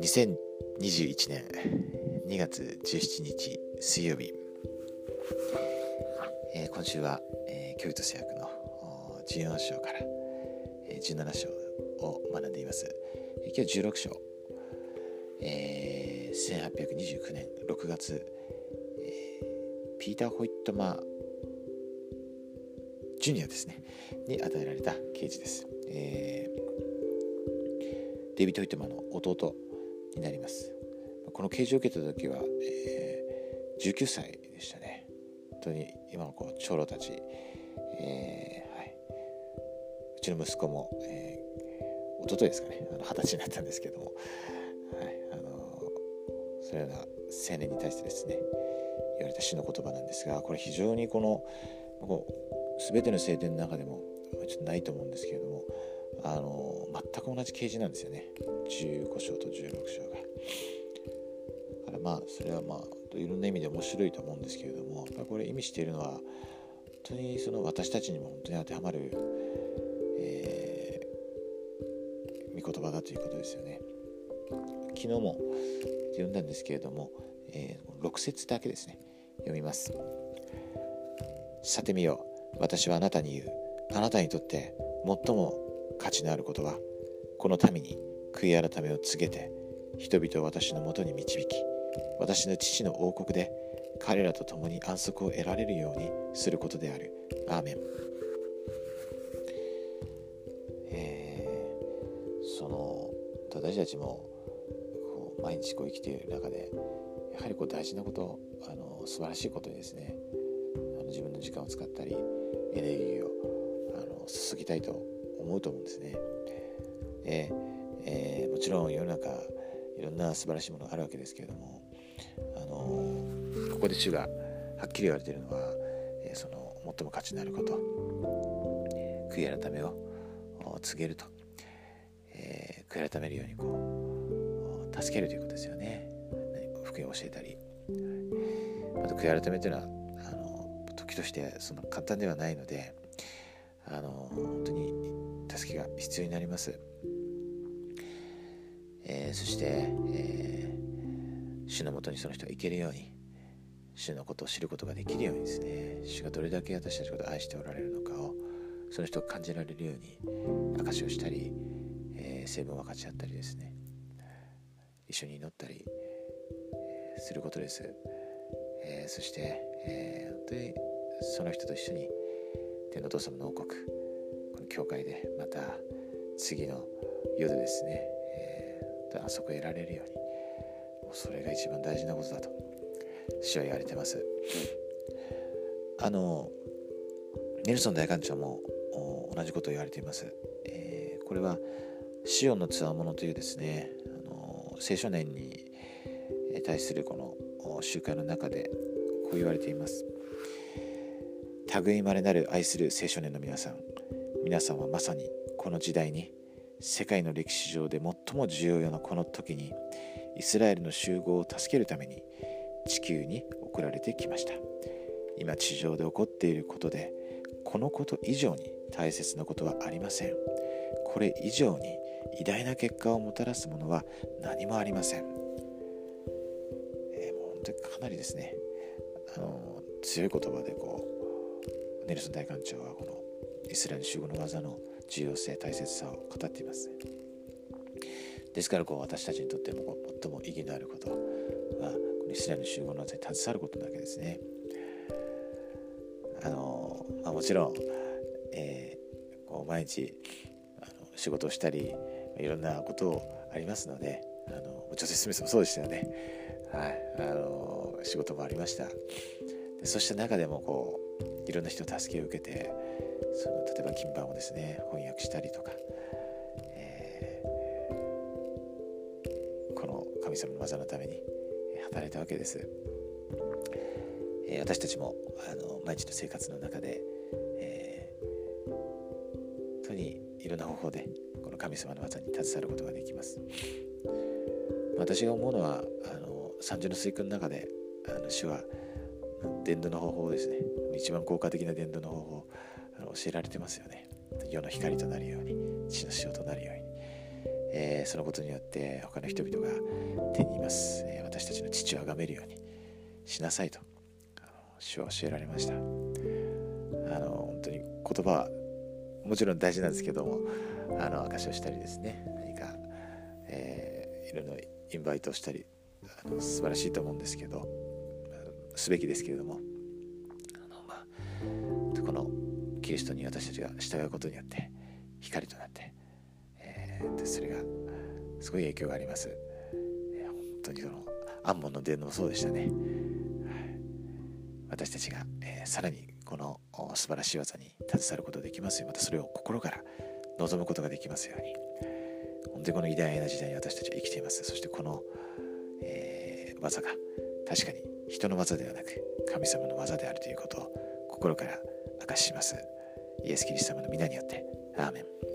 2021年2月17日水曜日、えー、今週は、えー、教育と制約の14章から、えー、17章を学んでいます、えー、今日16章、えー、1829年6月、えー、ピーター・ホイットマージュニアですね。に与えられた刑事です、えー、デイビッド・ホイットマーの弟になります。この刑事を受けた時は、えー、19歳でしたね。本当に今のこう長老たち、えーはい、うちの息子も、えー、一昨日ですかね。二十歳になったんですけども、はい。あのー、そのような青年に対してですね言われた詩の言葉なんですがこれ非常にこのこう全ての聖典の中でもちょっとないと思うんですけれどもあの全く同じ啓示なんですよね15章と16章が。だからまあそれはまあいろんな意味で面白いと思うんですけれどもこれ意味しているのは本当にその私たちにも本当に当てはまる、えー、御言葉だということですよね。昨日も読んだんですけれども、えー、6節だけですね読みます。さてみよう私はあなたに言うあなたにとって最も価値のあることはこの民に悔い改めを告げて人々を私のもとに導き私の父の王国で彼らと共に安息を得られるようにすることである。アーメン。えー、その私たちもこう毎日こう生きている中でやはりこう大事なことあの素晴らしいことにですね自分の時間を使ったりエネルギーをあの注ぎたいと思うと思うんですね。で、えー、もちろん世の中いろんな素晴らしいものがあるわけですけれども、あのー、ここで主がはっきり言われているのは、えー、その最も価値のあること、悔い改めを告げると、えー、悔い改めるようにこう助けるということですよね。福音を教えたり。また悔い改めというのは時としてその簡単ではないのであの本当に助けが必要になります。えー、そして、えー、主のもとにその人が行けるように主のことを知ることができるようにですね主がどれだけ私たちのことを愛しておられるのかをその人が感じられるように証しをしたり、えー、成分を分かち合ったりですね一緒に祈ったり、することです、えー、そして、えー、本当にその人と一緒に天のお父様の王国この教会でまた次の夜ですね安息を得られるようにそれが一番大事なことだと主は言われてます。あのネルソン大官長も同じことを言われています、えー、これはシオンのつわものというですねあの青少年に対するこの集会の中でこう言われています。類まれなる愛する青少年の皆さん。皆さんはまさにこの時代に世界の歴史上で最も重要なこの時にイスラエルの集合を助けるために地球に送られてきました。今地上で起こっていることでこのこと以上に大切なことはありません。これ以上に偉大な結果をもたらすものは何もありません、えー、もう本当にかなりですね。あの強い言葉でこネルソン大官長はこのイスラエル集合の技の重要性大切さを語っています。ですからこう私たちにとっても最も意義のあることはこのイスラエルの集合の技に携わることなわけですね。あの、まあ、もちろん、えー、こう毎日あの仕事をしたりいろんなことをありますのであの女性スミスもそうでしたよね。はい。あの仕事もありました。でそうした中でもこういろんな人の助けを受けてその例えば金版をですね翻訳したりとか、えー、この神様の技のために働いたわけです、えー、私たちもあの毎日の生活の中で、えー、本当にいろんな方法でこの神様の技に携わることができます。私が思うのはあの三重の水訓の中であの主は伝道の方法をですね一番効果的な伝道の方法教えられてますよね。世の光となるように地の塩となるように、えー、そのことによって他の人々が手にいます、えー、私たちの父を崇めるようにしなさいと主は教えられました。あの本当に言葉はもちろん大事なんですけどもあの証しをしたりですね。何か、えー、いろいろインバイトをしたりあの素晴らしいと思うんですけどすべきですけれども。キリストに私たちが従うことによって光となって、えー、でそれがすごい影響があります、えー、本当にそのアンモンの伝もそうでしたね、はい、私たちが、えー、さらにこの素晴らしい技に携わることができますよまたそれを心から望むことができますように。本当にこの偉大な時代に私たちは生きています。そしてこの、えー、技が確かに人の技ではなく神様の技であるということを心から明かしします。イエス・キリスト様の皆によって。アーメン。